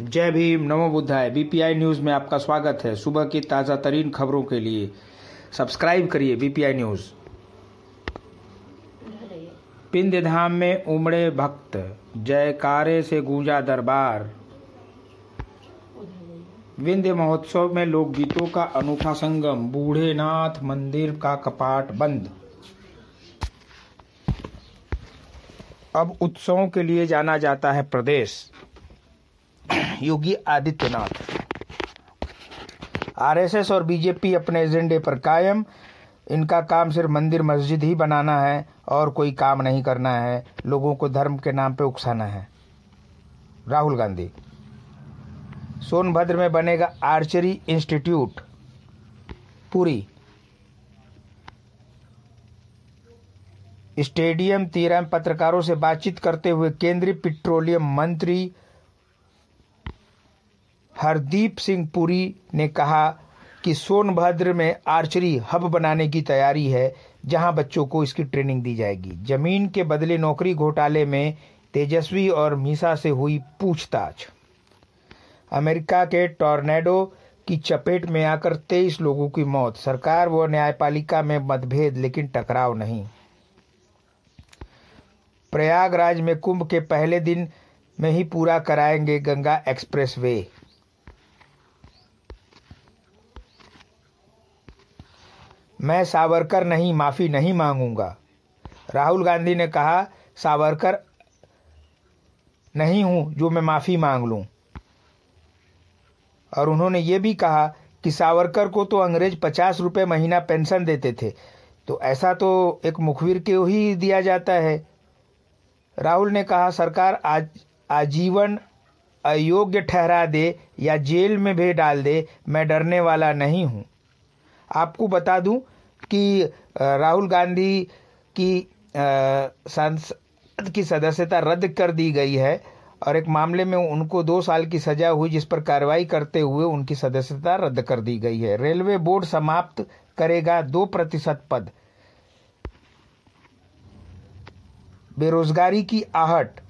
जय भीम, नमो बुद्धाय। BPI news में आपका स्वागत है। सुबह की ताज़ा तरीन खबरों के लिए सब्सक्राइब करिए बीपीआई न्यूज़ पिंड धाम में उमड़े भक्त। जयकारे से गूंजा दरबार। विंध्य महोत्सव में लोकगीतों का अनूठा संगम। बूढ़े नाथ मंदिर का कपाट बंद। अब उत्सवों के लिए जाना जाता है प्रदेश। योगी आदित्यनाथ। आरएसएस और बीजेपी अपने एजेंडे पर कायम। इनका काम सिर्फ़ मंदिर मस्जिद ही बनाना है और कोई काम नहीं करना है। लोगों को धर्म के नाम पे उकसाना है। राहुल गांधी। सोनभद्र में बनेगा आर्चरी इंस्टीट्यूट। पूरी। स्टेडियम तीरम पत्रकारों से बातचीत करते हुए केंद्रीय पेट्रोलियम मंत्री हरदीप सिंह पुरी ने कहा कि सोनभद्र में आर्चरी हब बनाने की तैयारी है, जहाँ बच्चों को इसकी ट्रेनिंग दी जाएगी। ज़मीन के बदले नौकरी घोटाले में तेजस्वी और मीसा से हुई पूछताछ। अमेरिका के टॉर्नेडो की चपेट में आकर तेईस लोगों की मौत। सरकार व न्यायपालिका में मतभेद, लेकिन टकराव नहीं। प्रयागराज में कुंभ के पहले दिन में ही पूरा कराएँगे गंगा एक्सप्रेस मैं सावरकर नहीं, माफ़ी नहीं मांगूँगा। राहुल गांधी ने कहा, सावरकर नहीं हूँ, जो मैं माफ़ी मांग लूँ। और उन्होंने ये भी कहा कि सावरकर को तो अंग्रेज़ पचास रुपये महीना पेंशन देते थे तो ऐसा तो एक मुखबिर को ही दिया जाता है। राहुल ने कहा, सरकार आज, आजीवन अयोग्य ठहरा दे या जेल में भी डाल दे, मैं डरने वाला नहीं हूँ। आपको बता दूँ कि राहुल गांधी की संसद की सदस्यता रद्द कर दी गई है और एक मामले में उनको दो साल की सजा हुई जिस पर कार्रवाई करते हुए उनकी सदस्यता रद्द कर दी गई है। रेलवे बोर्ड समाप्त करेगा दो प्रतिशत पद। बेरोजगारी की आहट।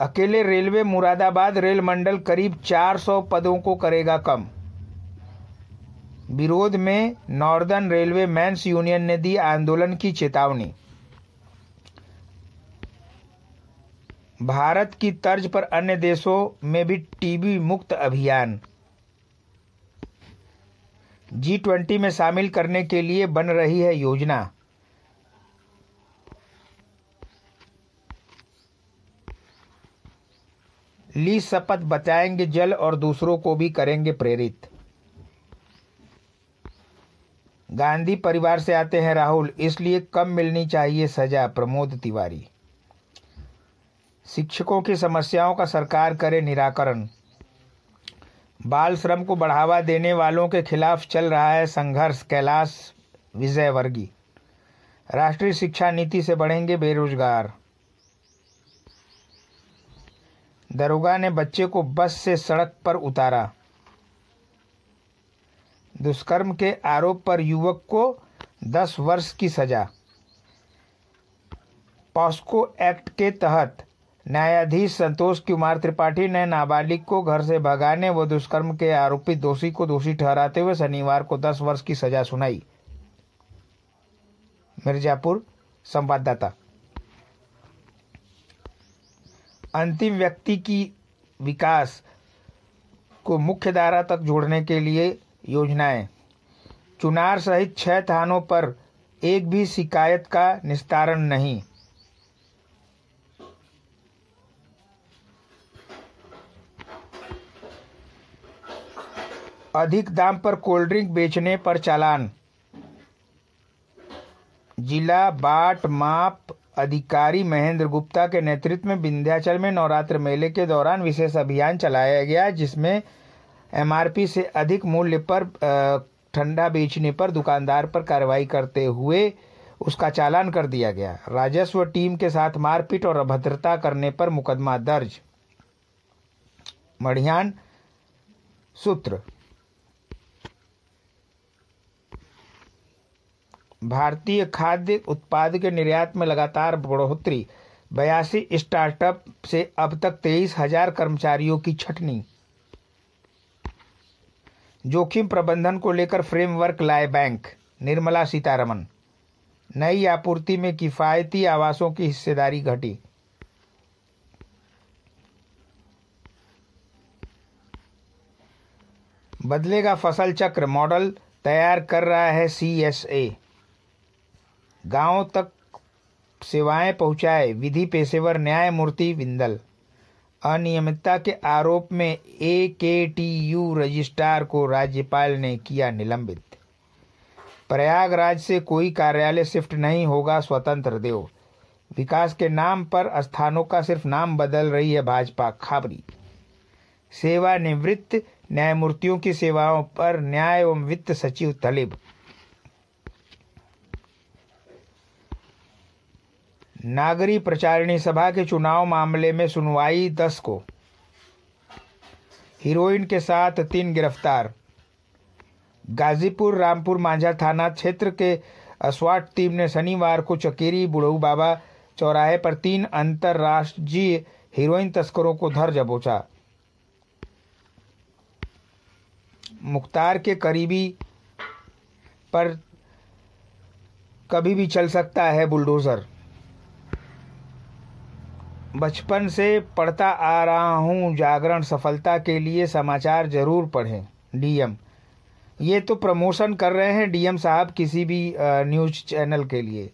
अकेले रेलवे मुरादाबाद रेल मंडल करीब 400 पदों को करेगा कम। विरोध में नॉर्दर्न रेलवे मैंस यूनियन ने दी आंदोलन की चेतावनी। भारत की तर्ज पर अन्य देशों में भी टीबी मुक्त अभियान। जी ट्वेंटी में शामिल करने के लिए बन रही है योजना। ली शपथ बताएँगे जल और दूसरों को भी करेंगे प्रेरित। गांधी परिवार से आते हैं राहुल, इसलिए कम मिलनी चाहिए सजा, प्रमोद तिवारी। शिक्षकों की समस्याओं का सरकार करे निराकरण। बाल श्रम को बढ़ावा देने वालों के खिलाफ चल रहा है संघर्ष, कैलाश विजय वर्गी राष्ट्रीय शिक्षा नीति से बढ़ेंगे बेरोजगार। दरोगा ने बच्चे को बस से सड़क पर उतारा। दुष्कर्म के आरोप पर युवक को 10 वर्ष की सजा। पॉस्को एक्ट के तहत न्यायाधीश संतोष कुमार त्रिपाठी ने नाबालिग को घर से भगाने व दुष्कर्म के आरोपी दोषी को दोषी ठहराते हुए शनिवार को 10 वर्ष की सजा सुनाई। मिर्जापुर, संवाददाता। अंतिम व्यक्ति की विकास को मुख्य धारा तक जोड़ने के लिए योजनाएँ। चुनार सहित छह थानों पर एक भी शिकायत का निस्तारण नहीं। अधिक दाम पर कोल्ड ड्रिंक बेचने पर चालान। जिला बाट माप अधिकारी महेंद्र गुप्ता के नेतृत्व में विंध्याचल में नवरात्र मेले के दौरान विशेष अभियान चलाया गया, जिसमें एमआरपी से अधिक मूल्य पर ठंडा बेचने पर दुकानदार पर कार्रवाई करते हुए उसका चालान कर दिया गया। राजस्व टीम के साथ मारपीट और अभद्रता करने पर मुकदमा दर्ज। मढ़ियान सूत्र। भारतीय खाद्य उत्पाद के निर्यात में लगातार बढ़ोतरी। बयासी स्टार्टअप से अब तक तेईस हज़ार कर्मचारियों की छटनी। जोखिम प्रबंधन को लेकर फ्रेमवर्क लाए बैंक, निर्मला सीतारमन। नई आपूर्ति में किफायती आवासों की हिस्सेदारी घटी। बदलेगा फ़सल चक्र मॉडल तैयार कर रहा है सीएसए गाँव तक सेवाएँ पहुँचाए, विधि पेशेवर न्यायमूर्ति विंदल। अनियमितता के आरोप में ए के टी यू रजिस्ट्रार को राज्यपाल ने किया निलंबित। प्रयागराज से कोई कार्यालय शिफ्ट नहीं होगा, स्वतंत्र देव। विकास के नाम पर स्थानों का सिर्फ़ नाम बदल रही है भाजपा खाबरी। सेवानिवृत्त न्यायमूर्तियों की सेवाओं पर न्याय एवं वित्त सचिव तलिब। नागरी प्रचारिणी सभा के चुनाव मामले में सुनवाई दस को। हीरोइन के साथ तीन गिरफ़्तार। गाजीपुर, रामपुर, मांझा थाना क्षेत्र के अस्वाट टीम ने शनिवार को चकेरी, बुढ़ऊ बाबा चौराहे पर तीन अंतर्राष्ट्रीय हीरोइन तस्करों को धर जबोचा। मुख्तार के करीबी पर कभी भी चल सकता है बुलडोज़र। बचपन से पढ़ता आ रहा हूँ। जागरण सफलता के लिए समाचार ज़रूर पढ़ें, डीएम। ये तो प्रमोशन कर रहे हैं डीएम साहब किसी भी न्यूज़ चैनल के लिए।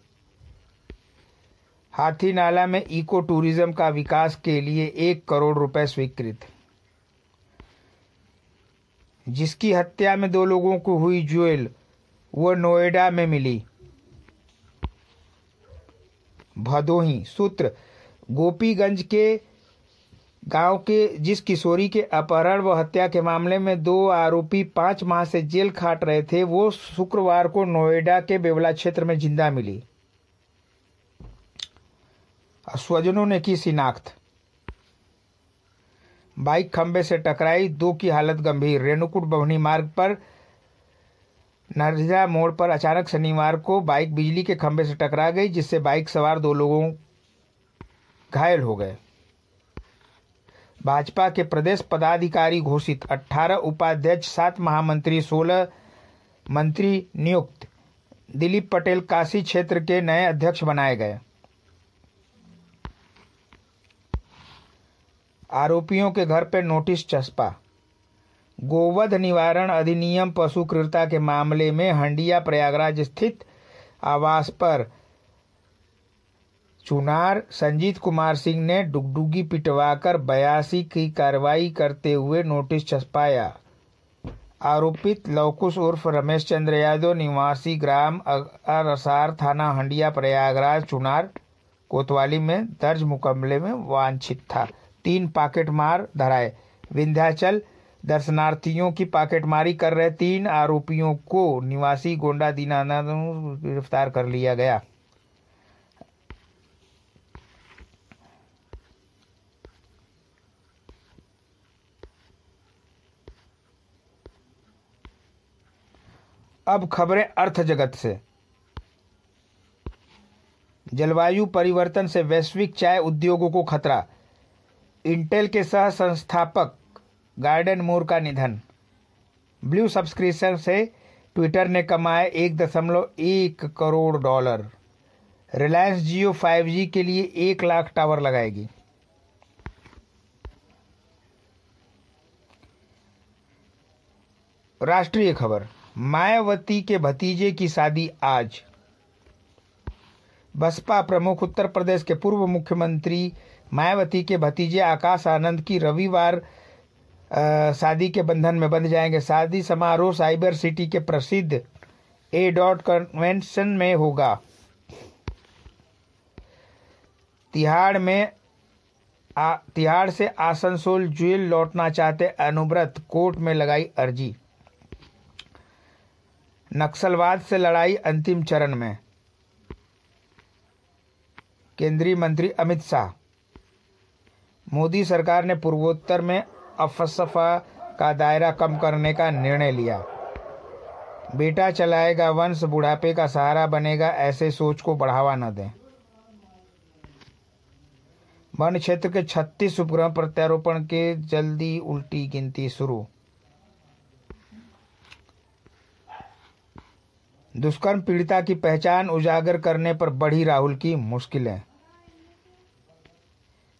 हाथी नाला में इको टूरिज़्म का विकास के लिए एक करोड़ रुपए स्वीकृत। जिसकी हत्या में दो लोगों को हुई ज्वेल, वो नोएडा में मिली। भदोही सूत्र गोपीगंज के गाँव के, जिस किशोरी के अपहरण व हत्या के मामले में दो आरोपी पाँच माह से जेल खाट रहे थे, वो शुक्रवार को नोएडा के बेवला क्षेत्र में ज़िंदा मिली। स्वजनों ने की शिनाख्त। बाइक खंबे से टकराई, दो की हालत गंभीर। रेणुकूट बभनी मार्ग पर, नरझा मोड़ पर अचानक शनिवार को बाइक बिजली के खंबे से टकरा गई, जिससे बाइक सवार दो लोगों घायल हो गए। भाजपा के प्रदेश पदाधिकारी घोषित 18 उपाध्यक्ष, सात महामंत्री 16 मंत्री नियुक्त। दिलीप पटेल काशी क्षेत्र के नए अध्यक्ष बनाए गए। आरोपियों के घर पर नोटिस चस्पा। गोवध निवारण अधिनियम पशु क्रूरता के मामले में हंडिया प्रयागराज स्थित आवास पर चुनार संजीत कुमार सिंह ने डुगडुगी पिटवाकर बयासी की कार्रवाई करते हुए नोटिस छपाया। आरोपित लवकुश उर्फ़ रमेश चंद्र यादव निवासी ग्राम अरसार थाना हंडिया प्रयागराज चुनार, कोतवाली में दर्ज मुकमले में वांछित था। तीन पाकेट मार धराए। विंध्याचल, दर्शनार्थियों की पाकेटमारी कर रहे तीन आरोपियों को निवासी गोंडा दीनानंद गिरफ़्तार कर लिया गया। अब खबरें अर्थ जगत से। जलवायु परिवर्तन से वैश्विक चाय उद्योगों को खतरा। इंटेल के सह संस्थापक गार्डन मोर का निधन। ब्लू सब्सक्रिप्शन से ट्विटर ने कमाए एक दशमलव एक करोड़ डॉलर। रिलायंस जियो 5G के लिए एक लाख टावर लगाएगी। राष्ट्रीय खबर। मायावती के भतीजे की शादी आज। बसपा प्रमुख उत्तर प्रदेश के पूर्व मुख्यमंत्री मायावती के भतीजे आकाश आनंद की रविवार शादी के बंधन में बंध जाएँगे। शादी समारोह साइबर सिटी के प्रसिद्ध ए डॉट कन्वेंशन में होगा। तिहाड़ में तिहाड़ से आसनसोल जेल लौटना चाहते अनुव्रत, कोर्ट में लगाई अर्जी। नक्सलवाद से लड़ाई अंतिम चरण में। केंद्रीय मंत्री अमित शाह। मोदी सरकार ने पूर्वोत्तर में अफसफा का दायरा कम करने का निर्णय लिया। बेटा चलाएगा वंश, बुढ़ापे का सहारा बनेगा, ऐसे सोच को बढ़ावा न दें। वन क्षेत्र के 36 उपग्रह प्रत्यारोपण के जल्दी उल्टी गिनती शुरू। दुष्कर्म पीड़िता की पहचान उजागर करने पर बढ़ी राहुल की मुश्किलें।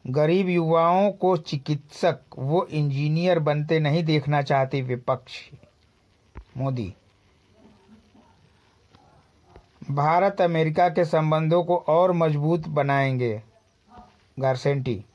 गरीब युवाओं को चिकित्सक वो इंजीनियर बनते नहीं देखना चाहते विपक्ष। मोदी। भारत अमेरिका के संबंधों को और मज़बूत बनाएँगे। गारसेंटी।